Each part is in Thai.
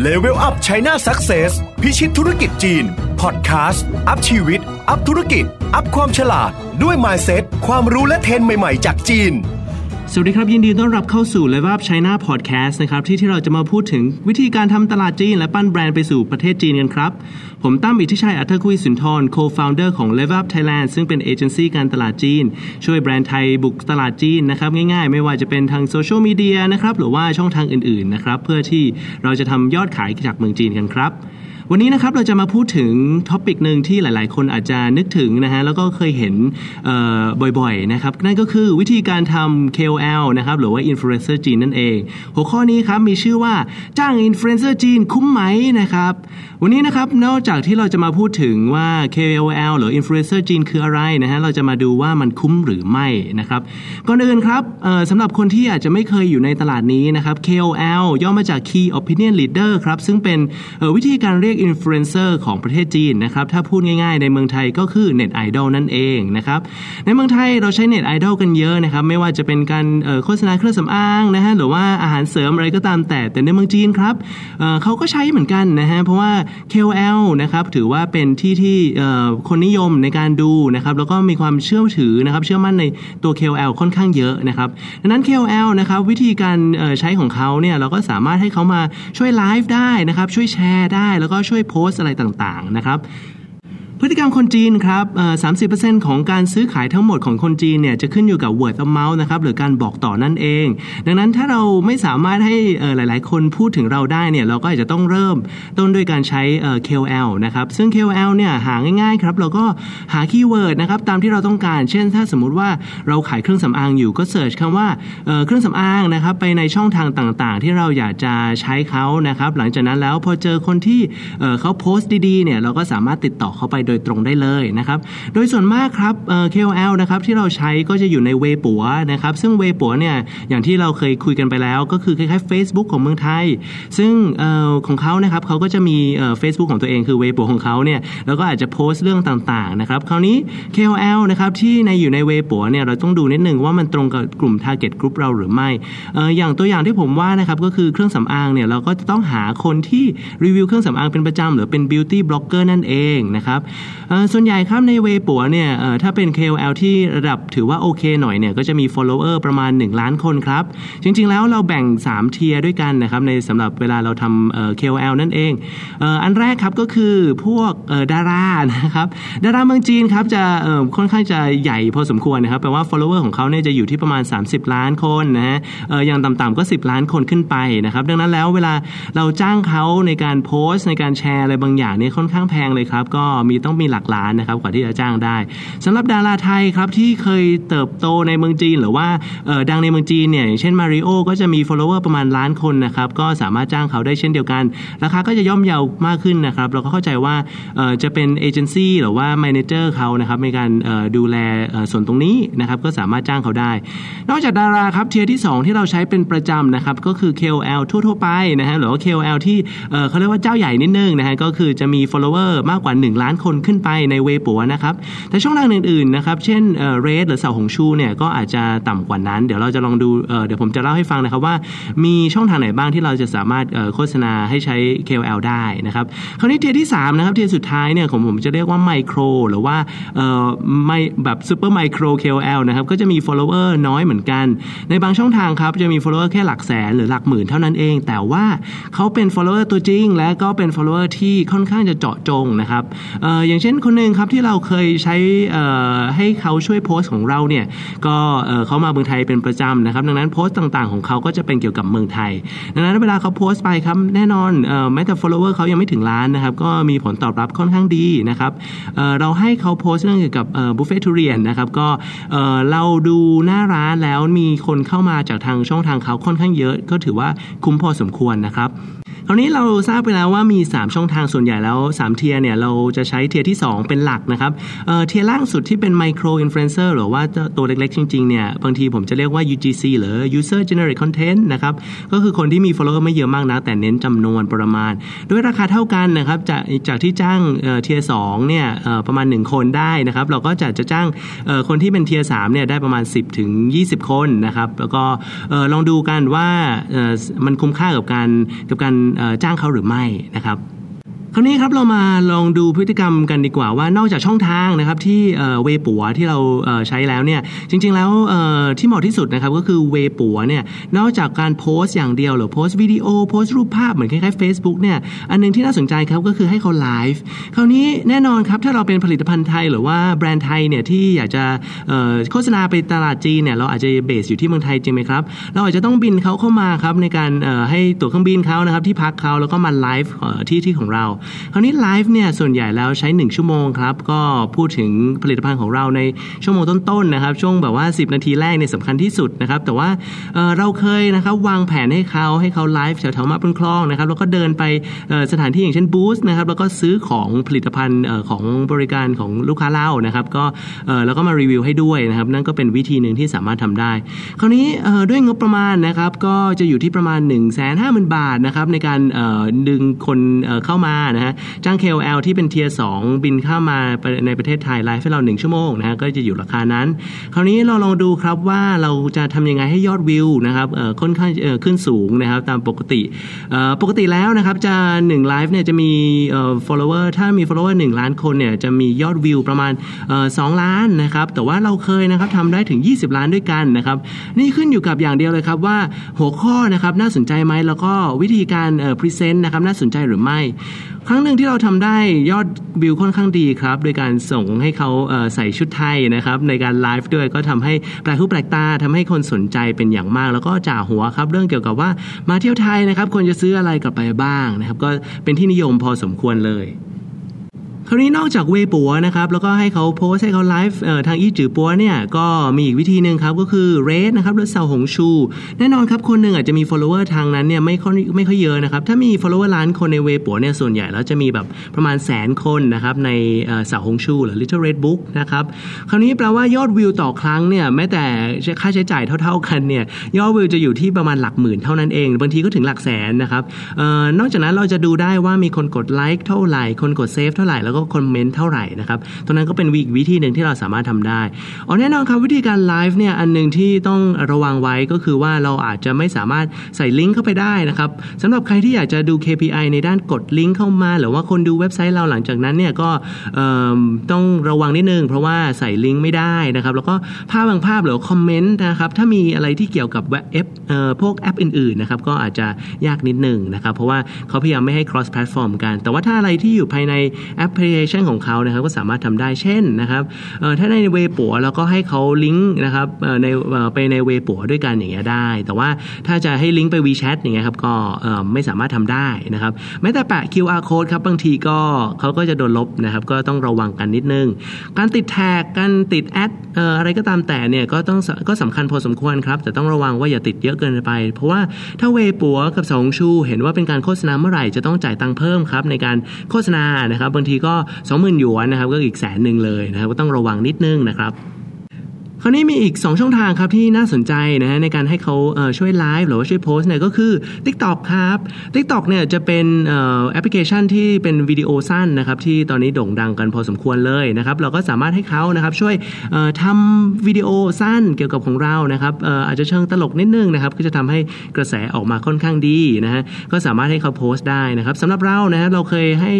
Level Up China Success พิชิตธุรกิจจีน พอดแคสต์ up ชีวิต up ธุรกิจ up ความฉลาด ด้วย Mindset ความรู้และเทรนด์ใหม่ ๆ จากจีน สวัสดีครับ ยินดีต้อนรับเข้าสู่ Level Up China Podcast นะครับที่ที่เราจะมาพูดถึงวิธีการทำตลาดจีน และปั้นแบรนด์ไปสู่ประเทศจีนกันครับ ผมตั้มอิทธิชัยอัธคุยสุนทร Co-founder ของ Level Up Thailand ซึ่งเป็นเอเจนซี่การตลาดจีน ช่วยแบรนด์ไทยบุกตลาดจีนนะครับง่ายๆ ไม่ว่าจะเป็นทางโซเชียลมีเดียนะครับหรือว่าช่องทางอื่นๆนะครับเพื่อที่เราจะทำยอดขายจากเมืองจีนกันครับ วันนี้นะครับเราจะมาพูดถึงท็อปิกหนึ่งที่หลาย ๆ คนอาจจะนึกถึงนะฮะแล้วก็เคยเห็นบ่อย ๆ นะครับ นั่นก็คือวิธีการทำ KOL นะครับหรือว่า Influencer จีนนั่นเอง หัวข้อนี้ครับมีชื่อว่าจ้าง Influencer จีนคุ้มไหมนะครับ วันนี้นะครับนอกจากที่เราจะมาพูดถึงว่า KOL หรือ Influencer จีนคืออะไรนะฮะเราจะมาดูว่ามันคุ้มหรือไม่นะครับก่อนอื่นครับสำหรับคนที่อาจจะไม่เคยอยู่ในตลาดนี้นะครับ KOL ย่อมาจาก Key Opinion Leader ครับซึ่งเป็นวิธีการเรียก Influencer ของประเทศจีนนะครับถ้าพูดง่ายๆ ในเมืองไทยก็คือ Net Idol นั่นเองนะครับในเมืองไทยเราใช้ Net Idol กันเยอะนะครับไม่ว่าจะเป็นการโฆษณาเครื่องสำอางนะฮะหรือว่าอาหารเสริมอะไรก็ตามแต่แต่ในเมืองจีนครับเเขาก็ใช้เหมือนกันนะฮะเพราะว่า KOL นะครับถือว่าเป็นที่ที่คนนิยมในการดูนะครับแล้วก็มีความเชื่อถือนะครับเชื่อมั่นในตัว KOL ค่อนข้างเยอะนะครับดังนั้น KOL นะครับวิธีการใช้ของเขาเนี่ยเราก็สามารถให้เขามาช่วยไลฟ์ได้นะครับช่วยแชร์ได้แล้วก็ช่วยโพสต์อะไรต่างๆนะครับ พฤติกรรมคนจีนครับสามสิบเปอ่อ30%ของการซื้อขายทั้งหมดของคนจีนเนี่ยจะขึ้นอยู่กับ word of mouth นะครับหรือการบอกต่อนั่นเอง ดังนั้นถ้าเราไม่สามารถให้หลาย ๆ คนพูดถึงเราได้เนี่ยเราก็อาจจะต้องเริ่มต้นด้วยการใช้ KOL นะครับซึ่ง KOL เนี่ยหาง่ายๆครับเราก็หา keyword นะครับตามที่เราต้องการ เช่น ถ้าสมมุติว่าเราขายเครื่องสำอางอยู่ก็ search คำว่าเครื่องสำอางนะครับไปในช่องทางต่างๆ ที่เราอยากจะใช้เขานะครับหลังจากนั้นแล้วพอเจอคนที่เขาโพสต์ดีๆเนี่ยเราก็สามารถติดต่อเขาไปโดยตรงได้เลยนะครับ โดยส่วนมากครับ KOL นะครับที่เราใช้ก็จะอยู่ในเวยป๋อนะครับ ซึ่งเวยป๋อเนี่ยอย่างที่เราเคยคุยกันไปแล้ว ก็คือคล้ายๆ Facebook ของเมืองไทย ซึ่งออของเขานะครับเขาก็จะมีเอ่อ Facebook ของตัวเองคือเวปัวของเขาเนี่ยแล้วก็อาจจะโพสต์เรื่องต่างๆนะครับคราวนี้ KOL นะครับที่ในอยู่ในเวปัวเนี่ยเราต้องดูนิดนึงว่ามันตรงกับกลุ่ม Target Group เราหรือไม่ออย่างตัวอย่างที่ผมว่านะครับก็คือเครื่องสำอางเนี่ยเราก็จะต้องหาคนที่รีวิวเครื่องสำอางเป็นประจำหรือเป็น Beauty Blogger นั่นเองนะครับส่วนใหญ่ครับในเวปัวเนี่ยถ้าเป็น KOL ที่ระดับถือว่าโอเคหน่อยเนี่ยก็จะมี follower ประมาณ 1 ล้านคนครับ จริงๆแล้วเราแบ่ง 3 เทียร์ด้วยกันนะครับในสำหรับเวลาเราทำ KOL นั่นเองอันแรกครับก็คือพวกดารานะครับดาราเมืองจีนครับจะค่อนข้างจะใหญ่พอสมควรนะครับแปลว่า follower ของเขาเนี่ยจะอยู่ที่ประมาณ 30 ล้านคนนะฮะเอ่ออย่างต่ำๆก็ 10 ล้านคนขึ้นไปนะครับดังนั้นแล้วเวลาเราจ้างเขาในการโพสต์ในการแชร์อะไรบางอย่างเนี่ยค่อนข้างแพงเลยครับก็มีต้องมีหลักล้านนะครับกว่าที่จะจ้างได้สำหรับดาราไทยครับที่เคยเติบโตในเมืองจีน หรือว่าดังในเมืองจีนเนี่ยอย่างเช่นมาริโอก็จะมี follower ประมาณล้านคนนะครับก็สามารถจ้างเขาได้เช่นเดียวกัน ราคาก็จะย่อมเยามากขึ้นนะครับเราก็เข้าใจว่าจะเป็นเอเจนซี่หรือว่า m ม n เจอร์เขานะครับในการดูแลส่วนตรงนี้นะครับก็สามารถจ้างเขาได้ นอกจากดาราครับ tier ที่ 2 ที่เราใช้เป็นประจำนะครับก็คือ KOL ทั่วๆไปนะฮะหรือว่า KOL ที่เอ่อเขาเรียกว่าเจ้าใหญ่นิดนึงนะฮะก็คือจะมี follower มากกว่า 1 ล้านคนขึ้นไปในเวยป๋อนะครับแต่ช่องทางอื่นๆนะครับเช่นเรดหรือเสาหงชูเนี่ยก็อาจจะต่ำกว่านั้น เดี๋ยวเราจะลองดูเดี๋ยวผมจะเล่าให้ฟังนะครับว่ามีช่องทางไหนบ้างที่เราจะสามารถโฆษณาให้ใช้ KOL ได้นะครับคราวนี้เทียที่3นะครับเทียสุดท้ายเนี่ยของผมจะเรียกว่าไมโครหรือว่าไม่แบบซูเปอร์ไมโคร KOL นะครับก็จะมี follower น้อยเหมือนกัน ในบางช่องทางครับจะมี follower แค่หลักแสนหรือหลักหมื่นเท่านั้นเอง แต่ว่าเขาเป็น follower ตัวจริง และก็เป็น follower ที่ค่อนข้างจะเจาะจงนะครับอย่างเช่นคนหนึ่งครับที่เราเคยใช้ให้เขาช่วยโพสต์ของเราเนี่ยก็เขามาเมืองไทยเป็นประจำนะครับ ดังนั้นโพสต์ต่างๆของเขาก็จะเป็นเกี่ยวกับเมืองไทย ดังนั้นเวลาเขาโพสต์ไปครับแน่นอนแม้แต่ follower เขายังไม่ถึงล้านนะครับก็มีผลตอบรับค่อนข้างดีนะครับเเราให้เขาโพสต์เรื่องเกี่ยวกับบุฟเฟ่ทุเรียนนะครับก็เราดูหน้าร้านแล้วมีคนเข้ามาจากทางช่องทางเขาค่อนข้างเยอะ ก็ถือว่าคุ้มพอสมควรนะครับ คราวนี้เราทราบไปแล้วว่ามี 3 ช่องทางส่วนใหญ่แล้ว 3 tier เนี่ยเราจะใช้ tier ที่ 2 เป็นหลักนะครับ tier ล่างสุดที่เป็น micro influencer หรือว่าตัวเล็กๆ จริงๆเนี่ยบางทีผมจะเรียกว่า UGC หรือ User Generated Content นะครับก็คือคนที่มี follower ไม่เยอะมากนะ แต่เน้นจำนวนประมาณ ด้วยราคาเท่ากันนะครับจากจากที่จ้าง tier สองเนี่ยประมาณ 1 คนได้นะครับเราก็จะจะจ้างคนที่เป็น tier สามเนี่ยได้ประมาณ 10ถึง20 คนนะครับแล้วก็ลองดูกันว่ามันคุ้มค่ากับการกับการจ้างเขาหรือไม่นะครับ คราวนี้ครับเรามาลองดูพฤติกรรมกันดีกว่าว่านอกจากช่องทางนะครับที่เวปัวที่เราใช้แล้วเนี่ยจริง ๆแล้วที่เหมาะที่สุดนะครับก็คือเวปัวเนี่ยนอกจากการโพสต์อย่างเดียวหรือโพสต์วิดีโอโพสต์รูปภาพเหมือนคล้ายๆ Facebook เนี่ยอันนึงที่น่าสนใจครับก็คือให้เขาไลฟ์คราวนี้แน่นอนครับถ้าเราเป็นผลิตภัณฑ์ไทยหรือว่าแบรนด์ไทยเนี่ยที่อยากจะโฆษณาไปตลาดจีนเนี่ยเราอาจจะเบสอยู่ที่เมืองไทยจริงไหมครับเราอาจจะต้องบินเขาเข้ามาครับในการให้ตั๋วเครื่องบินเขานะครับที่พักเขาแล้วก็มาไลฟ์ที่ที่ของเราคราวนี้ไลฟ์เนี่ยส่วนใหญ่แล้วใช้ 1 ชั่วโมงครับ ก็พูดถึงผลิตภัณฑ์ของเราในชั่วโมงต้นๆนะครับ ช่วงแบบว่า 10 นาทีแรกเนี่ยสำคัญที่สุดนะครับ แต่ว่าเเราเคยนะครับวางแผนให้เขาให้เขาไลฟ์แถวๆมาบนคลองนะครับ แล้วก็เดินไปสถานที่อย่างเช่นบูธนะครับ แล้วก็ซื้อของผลิตภัณฑ์ของบริการของลูกค้าเรานะครับก็แล้วก็มารีวิวให้ด้วยนะครับ นั่นก็เป็นวิธีหนึ่งที่สามารถทำได้ คราวนี้ด้วยงบประมาณนะครับก็จะอยู่ที่ประมาณ 1 5 0 0 0 0 บาทนะครับในการดึงคนเข้ามานะฮะจ้าง KOL ที่เป็น tier สองบินเข้ามาในประเทศไทยไลฟ์ให้เรา 1 ชั่วโมงนะฮะก็จะอยู่ราคานั้น คราวนี้เราลองดูครับว่าเราจะทำยังไงให้ยอดวิวนะครับค่อนข้างขึ้นสูงนะครับตามปกติปกติแล้วนะครับจะ1ไลฟ์เนี่ยจะมี follower ถ้ามี follower 1 ล้านคนเนี่ยจะมียอดวิวประมาณ2ล้านนะครับแต่ว่าเราเคยนะครับทำได้ถึง 20 ล้านด้วยกันนะครับนี่ขึ้นอยู่กับอย่างเดียวเลยครับว่าหัวข้อนะครับน่าสนใจไหมแล้วก็วิธีการ present นะครับน่าสนใจหรือไม่ครั้งหนึ่งที่เราทำได้ยอดวิวค่อนข้างดีครับ โดยการส่งให้เขาใส่ชุดไทยนะครับ ในการไลฟ์ด้วยก็ทำให้แปลกหูแปลกตาทำให้คนสนใจเป็นอย่างมาก แล้วก็จ่าหัวครับ เรื่องเกี่ยวกับว่ามาเที่ยวไทยนะครับควรจะซื้ออะไรกลับไปบ้างนะครับ ก็เป็นที่นิยมพอสมควรเลย คราวนี้นอกจากเวปัวนะครับแล้วก็ให้เขาโพสให้เขาไลฟ์ทางอีจือปัวเนี่ยก็มีอีกวิธีหนึ่งครับก็คือเรสนะครับหรือเซาหงชู แน่นอนครับคนหนึ่งอาจจะมี follower ทางนั้นเนี่ยไม่ค่อยไม่ค่อยเยอะนะครับถ้ามี follower ล้านคนในเวปัวเนี่ยส่วนใหญ่แล้วจะมีแบบประมาณแสนคนนะครับในเสาหงชูหรือ Little Red Book นะครับคราวนี้แปลว่ายอดวิวต่อครั้งเนี่ยแม้แต่ค่าใช้จ่ายเท่า ๆกันเนี่ยยอดวิวจะอยู่ที่ประมาณหลักหมื่นเท่านั้นเองบางทีก็ถึงหลักแสนนะครับนอกจากนั้นเราจะดูได้ว่ามีคนกดไลค์เท่าไหร่คนกดเซฟเท่าไหร่แล้วก็คอมเมนต์เท่าไหร่นะครับตรงนั้นก็เป็นวิวิธีหนึ่งที่เราสามารถทำได้อ๋อแน่นอนครับวิธีการไลฟ์เนี่ยอันหนึ่งที่ต้องระวังไว้ก็คือว่าเราอาจจะไม่สามารถใส่ลิงก์เข้าไปได้นะครับสำหรับใครที่อยากจะดู KPI ในด้านกดลิงก์เข้ามา หรือว่าคนดูเว็บไซต์เราหลังจากนั้นเนี่ยก็ต้องระวังนิดนึงเพราะว่าใส่ลิงก์ไม่ได้นะครับแล้วก็ภาพบางภาพหรือคอมเมนต์นะครับถ้ามีอะไรที่เกี่ยวกับเว็บพวกแอปอื่นๆนะครับก็อาจจะยากนิดนึงนะครับเพราะว่าเขาพยายามไม่ให้ cross platform กัน แต่ว่าถ้าอะไรที่อยู่ภายในแอปพลิเคชันของเขานะครับก็สามารถทำได้เช่นนะครับถ้าในเวปัวเราก็ให้เขาลิงก์นะครับในไปในเวปัวด้วยกันอย่างเงี้ยได้ แต่ว่าถ้าจะให้ลิงก์ไป WeChat อย่างเงี้ยครับก็ไม่สามารถทำได้นะครับแม้แต่แปะ QR code ครับบางทีก็เขาก็จะโดนลบนะครับก็ต้องระวังกันนิดนึง การติดแท็กการติดแอดอะไรก็ตามแต่เนี่ยก็ต้องก็สำคัญพอสมควรครับแต่ต้องระวังว่าอย่าติดเยอะเกินไป เพราะว่าถ้าเวปัวกับสองชู เห็นว่าเป็นการโฆษณาเมื่อไหร่จะต้องจ่ายตังค์เพิ่มครับในการโฆษณานะครับบางทีก็20,000หยวนนะครับก็อีกแสนหนึ่งเลยนะครับก็ต้องระวังนิดนึงนะครับ คราวนี้มีอีก 2 ช่องทางครับที่น่าสนใจนะฮะในการให้เขาช่วยไลฟ์หรือว่าช่วยโพสเนี่ยก็คือ TikTok ครับ TikTok เนี่ยจะเป็นแอปพลิเคชันที่เป็นวิดีโอสั้นนะครับที่ตอนนี้โด่งดังกันพอสมควรเลยนะครับเราก็สามารถให้เขานะครับช่วยทำวิดีโอสั้นเกี่ยวกับของเรานะครับอาจจะเชิงตลกนิดนึงนะครับก็จะทำให้กระแสออกมาค่อนข้างดีนะฮะก็สามารถให้เขาโพสต์ได้นะครับสำหรับเรานะฮะเราเคยให้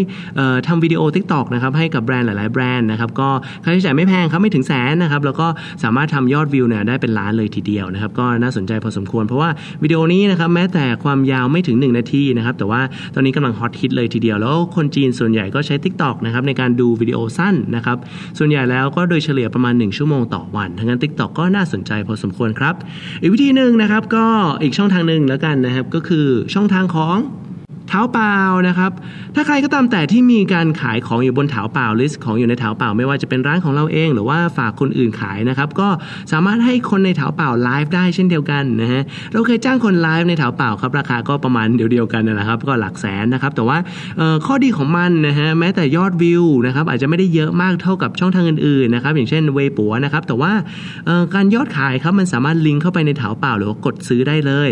ทำวิดีโอ TikTok นะครับให้กับแบรนด์หลาย ๆ แบรนด์นะครับก็ค่าใช้จ่ายไม่แพงครับไม่ถึงแสนนะครับแล้วก็สามารถทำยอดวิวเนี่ยได้เป็นล้านเลยทีเดียวนะครับ ก็น่าสนใจพอสมควร เพราะว่าวิดีโอนี้นะครับแม้แต่ความยาวไม่ถึง 1 นาทีนะครับแต่ว่าตอนนี้กำลังฮอตฮิตเลยทีเดียว แล้วคนจีนส่วนใหญ่ก็ใช้ TikTok นะครับในการดูวิดีโอสั้นนะครับส่วนใหญ่แล้วก็โดยเฉลี่ยประมาณ 1 ชั่วโมงต่อวันทั้งนั้น TikTok ก็น่าสนใจพอสมควรครับ อีกวิธีหนึ่งนะครับก็อีกช่องทางหนึ่งแล้วกันนะครับก็คือช่องทางของ เท้าเปล่านะครับ ถ้าใครก็ตามแต่ที่มีการขายของอยู่บน Taobao list ของอยู่ใน Taobao ไม่ว่าจะเป็นร้านของเราเอง หรือว่าฝากคนอื่นขายนะครับ ก็สามารถให้คนใน Taobao ไลฟ์ได้เช่นเดียวกันนะฮะเราเคยจ้างคนไลฟ์ใน Taobao ครับราคาก็ประมาณเดียวกันนะครับ ก็หลักแสนนะครับ แต่ว่าข้อดีของมันนะฮะแม้แต่ยอดวิวนะครับอาจจะไม่ได้เยอะมากเท่ากับช่องทางอื่นๆนะครับอย่างเช่นเวปัวนะครับแต่ว่าการยอดขายครับมันสามารถลิงก์เข้าไปใน Taobao หรือว่ากดซื้อได้เลย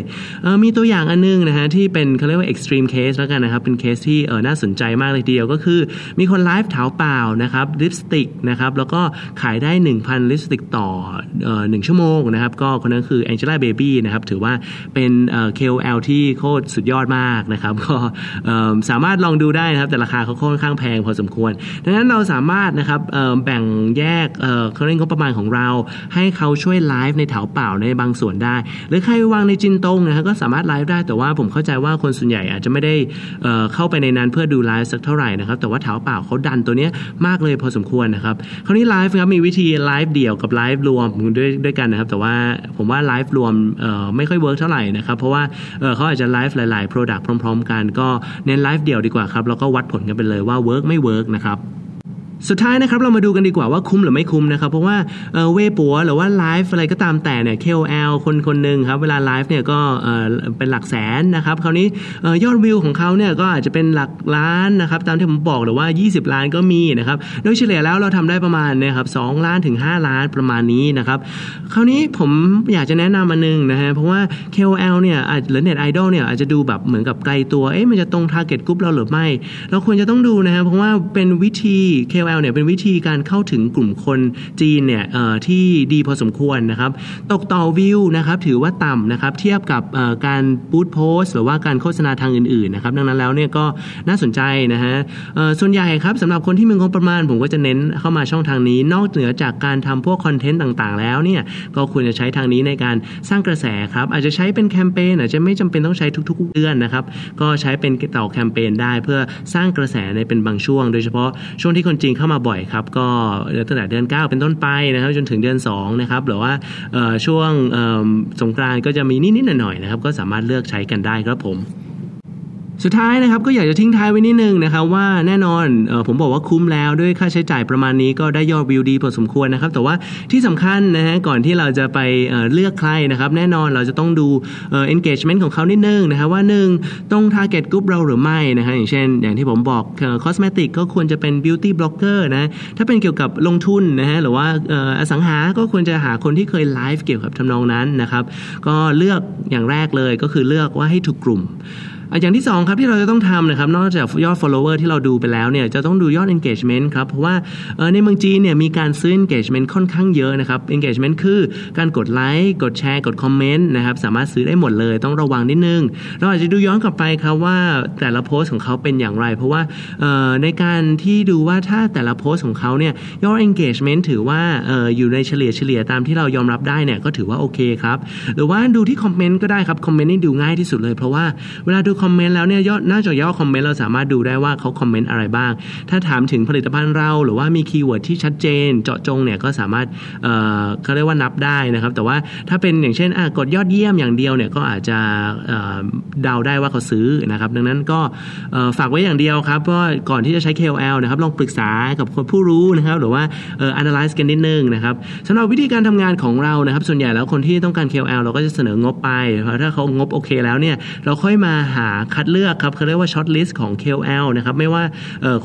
มีตัวอย่างอันนึงนะฮะที่เป็นเขาเรียกว่า extreme case สแล้วกันนะครับเป็นเคสที่เออน่าสนใจมากเลยทีเดียวก็คือ มีคนไลฟ์ Taobao นะครับลิปสติกนะครับแล้วก็ขายได้ 1,000 ลิปสติกต่อเอ่อหนึ่งชั่วโมงนะครับก็คนนั้นคือ Angelababy นะครับถือว่าเป็นเอ่อ KOL ที่โคตรสุดยอดมากนะครับก็เออสามารถลองดูได้นะครับแต่ราคาเขาค่อนข้างแพงพอสมควร ดังนั้นเราสามารถนะครับเออแบ่งแยกเออเขาเรียกงบประมาณของเรา ให้เขาช่วยไลฟ์ใน Taobao ในบางส่วนได้ หรือใครวางใน Jingdong นะครับก็สามารถไลฟ์ได้แต่ว่าผมเข้าใจว่าคนส่วนใหญ่อาจจะไม่ได้เอ่อเข้าไปในนั้นเพื่อดูไลฟ์สักเท่าไหร่นะครับ แต่ว่า Taobao เขาดันตัวเนี้ยมากเลยพอสมควรนะครับ คราวนี้ไลฟ์ครับมีวิธีไลฟ์เดี่ยวกับไลฟ์รวมด้วยด้วยกันนะครับ แต่ว่าผมว่าไลฟ์รวมไม่ค่อยเวิร์กเท่าไหร่นะครับ เพราะว่าเเขาอาจจะไลฟ์หลาย ๆ Product พร้อม ๆ กันก็เน้นไลฟ์เดี่ยวดีกว่าครับแล้วก็วัดผลกันไปเลยว่าเวิร์กไม่เวิร์กนะครับ สุดท้ายนะครับเรามาดูกันดีกว่าว่าคุ้มหรือไม่คุ้มนะครับเพราะว่าเอ่อเว่ปัวหรือว่าไลฟ์อะไรก็ตามแต่เนี่ย KOL คนคนหนึ่งครับเวลาไลฟ์เนี่ยก็เป็นหลักแสนนะครับคราวนี้ยอดวิวของเขาเนี่ยก็อาจจะเป็นหลักล้านนะครับตามที่ผมบอกหรือว่า 20 ล้านก็มีนะครับโดยเฉลี่ยแล้วเราทำได้ประมาณนะครับ2ล้านถึง 5 ล้านประมาณนี้นะครับคราวนี้ผมอยากจะแนะนำมานึงนะฮะเพราะว่า KOL เนี่ยอาจหรือเน็ตไอดอลเนี่ยอาจจะดูแบบเหมือนกับไกลตัวเอ๊ะมันจะตรง target group เราหรือไม่ เราควรจะต้องดูนะฮะเพราะว่าเป็นวิธี KOL เนี่ยเป็นวิธีการเข้าถึงกลุ่มคนจีนเนี่ยที่ดีพอสมควรนะครับ ตกต่อวิวนะครับถือว่าต่ำนะครับเทียบกับการบูตโพสหรือว่าการโฆษณาทางอื่นๆนะครับดังนั้นแล้วเนี่ยก็น่าสนใจนะฮะส่วนใหญ่ครับสำหรับคนที่มีงบประมาณ ผมก็จะเน้นเข้ามาช่องทางนี้ นอกเหนือจากการทำพวกคอนเทนต์ต่างๆ แล้วเนี่ยก็ควรจะใช้ทางนี้ในการสร้างกระแสครับอาจจะใช้เป็นแคมเปญอาจจะไม่จำเป็นต้องใช้ทุก ๆ เดือนนะครับก็ใช้เป็นต่อแคมเปญได้เพื่อสร้างกระแสในเป็นบางช่วง โดยเฉพาะช่วงที่คนจีนเข้ามาบ่อยครับ ก็ตั้งแต่เดือน 9 เป็นต้นไปนะครับ จนถึงเดือน2นะครับหรือว่าช่วงสงกรานต์ก็จะมีนิดๆหน่อยๆนะครับ ก็สามารถเลือกใช้กันได้ครับผม สุดท้ายนะครับก็อยากจะทิ้งท้ายไว้นิดนึงนะครับว่าแน่นอนออผมบอกว่าคุ้มแล้วด้วยค่าใช้จ่ายประมาณนี้ก็ได้ยอดวิวดีพอสมควรนะครับแต่ว่าที่สำคัญนะฮะก่อนที่เราจะไปเเลือกใครนะครับแน่นอนเราจะต้องดูเอ่อ engagement ของเขานิดนึงนะครับว่าหนึ่งต้อง target group เราหรือไม่นะฮะอย่างเช่น อย่างที่ผมบอกเอ่อ cosmetic ก็ควรจะเป็น beauty blogger นะถ้าเป็นเกี่ยวกับลงทุนนะฮะหรือว่าอออสังหาก็ควรจะหาคนที่เคยไลฟ์เกี่ยวกับทำนองนั้นนะครับก็เลือกอย่างแรกเลยก็คือเลือกว่าให้ถูกกลุ่ม อย่างที่สองครับที่เราจะต้องทำนะครับนอกจากยอด follower ที่เราดูไปแล้วเนี่ยจะต้องดูยอด engagement ครับเพราะว่าในเมืองจีนเนี่ยมีการซื้อ engagement ค่อนข้างเยอะนะครับ engagement คือการกดไลค์กดแชร์กดคอมเมนต์นะครับสามารถซื้อได้หมดเลยต้องระวังนิดนึง เราอาจจะดูย้อนกลับไปครับว่าแต่ละโพสต์ของเขาเป็นอย่างไร เพราะว่าในการที่ดูว่าถ้าแต่ละโพสต์ของเขาเนี่ยยอด engagement ถือว่าเอ่ออยู่ในเฉลี่ยเฉลี่ยตามที่เรายอมรับได้เนี่ยก็ถือว่าโอเคครับหรือว่าดูที่คอมเมนต์ก็ได้ครับคอมเมนต์นี่ดูง่ายที่สุดเลยเพราะว่าเวลาดูคอมเมนต์แล้วเนี่ยยอดน่าจะยอดคอมเมนต์เราสามารถดูได้ว่าเขาคอมเมนต์อะไรบ้าง ถ้าถามถึงผลิตภัณฑ์เราหรือว่ามีคีย์เวิร์ดที่ชัดเจน เจาะจงเนี่ยก็สามารถเอ่อเขาเรียกว่านับได้นะครับ แต่ว่าถ้าเป็นอย่างเช่นกดยอดเยี่ยมอย่างเดียวเนี่ยก็อาจจะเดาได้ว่าเขาซื้อนะครับ ดังนั้นก็ฝากไว้อย่างเดียวครับว่าก่อนที่จะใช้ KOL นะครับลองปรึกษากับคนผู้รู้นะครับ หรือว่าเอ่อ analyze กันนิดนึงนะครับสำหรับวิธีการทำงานของเรานะครับ ส่วนใหญ่แล้วคนที่ต้องการ KOL เราก็จะเสนองบไปเพราะถ้าเขางบโอเคแล้วเนี่ยเราค่อยมาหาคัดเลือกครับเขาเรียกว่า short list ของ KOL นะครับไม่ว่า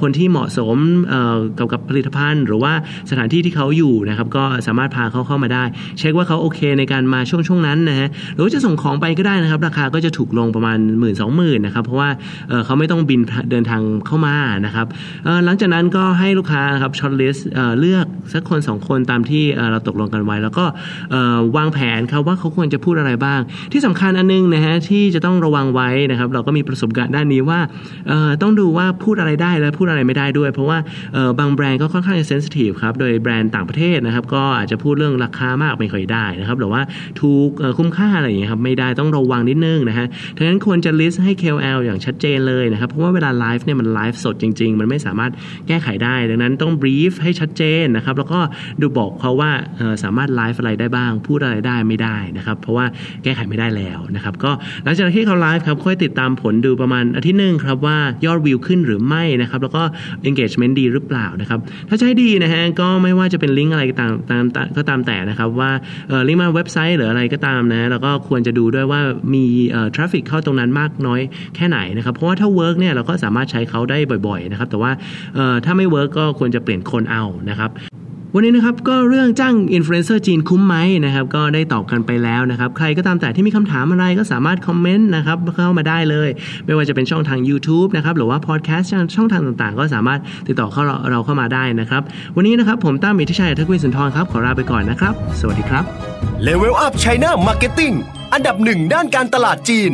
คนที่เหมาะสมเอ่อกับกับผลิตภัณฑ์ หรือว่าสถานที่ที่เขาอยู่นะครับก็สามารถพาเขาเข้ามาได้ เช็คว่าเขาโอเคในการมาช่วงช่วงนั้นนะฮะหรือว่าจะส่งของไปก็ได้นะครับ ราคาก็จะถูกลงประมาณ1 2 0 0 0 0นะครับเพราะว่าเขาไม่ต้องบินเดินทางเข้ามานะครับหลังจากนั้นก็ให้ลูกค้านะครับ short list เลือกสักคน 2 คนตามที่เราตกลงกันไว้ แล้วก็วางแผนครับว่าเขาควรจะพูดอะไรบ้าง ที่สำคัญอันนึงนะฮะที่จะต้องระวังไว้นะครับเราก็มีประสบการณ์ด้านนี้ว่าต้องดูว่าพูดอะไรได้และพูดอะไรไม่ได้ด้วย เพราะว่าบางแบรนด์ก็ค่อนข้างจะเซนซิทีฟครับโดยแบรนด์ต่างประเทศนะครับก็อาจจะพูดเรื่องราคามากไม่ค่อยได้นะครับหรือว่าถูกคุ้มค่าอะไรอย่างเงี้ยครับไม่ได้ต้องระวังนิดนึงนะฮะดังนั้นควรจะ list ให้ KOL อย่างชัดเจนเลยนะครับเพราะว่าเวลาไลฟ์เนี่ยมันไลฟ์สดจริง ๆ มันไม่สามารถแก้ไขได้ ดังนั้นต้อง brief ให้ชัดเจนนะครับแล้วก็ดูบอกเขาว่าสามารถไลฟ์อะไรได้บ้าง พูดอะไรได้ไม่ได้นะครับเพราะว่าแก้ไขไม่ได้แล้วนะครับก็หลังจากที่เขาไลฟ์ครับค่อยติดตามผลดูประมาณอาทิตย์หนึ่งครับว่ายอดวิวขึ้นหรือไม่นะครับ แล้วก็ engagement ดีหรือเปล่านะครับ ถ้าใช้ดีนะฮะก็ไม่ว่าจะเป็นลิงก์อะไรก็ตามตามก็ตามแต่นะครับว่าลิงก์มาเว็บไซต์หรืออะไรก็ตามนะแล้วก็ควรจะดูด้วยว่ามีเอ่อ traffic เข้าตรงนั้นมากน้อยแค่ไหนนะครับ เพราะว่าถ้า work เนี่ยเราก็สามารถใช้เขาได้บ่อยๆนะครับแต่ว่าถ้าไม่ work ก็ควรจะเปลี่ยนคนเอานะครับ วันนี้นะครับก็เรื่องจ้างอินฟลูเอนเซอร์จีนคุ้มไหมนะครับก็ได้ตอบกันไปแล้วนะครับ ใครก็ตามแต่ที่มีคำถามอะไรก็สามารถคอมเมนต์นะครับเข้ามาได้เลย ไม่ว่าจะเป็นช่องทาง YouTube นะครับหรือว่าพอดแคสต์ช่องทางต่างๆ ก็สามารถติดต่อเข้าเราเข้ามาได้นะครับ วันนี้นะครับผมตั้มอิทธิชัยอักุลสุนทรครับ ขอลาไปก่อนนะครับ สวัสดีครับ Level Up China Marketing อันดับหนึ่งด้านการตลาดจีน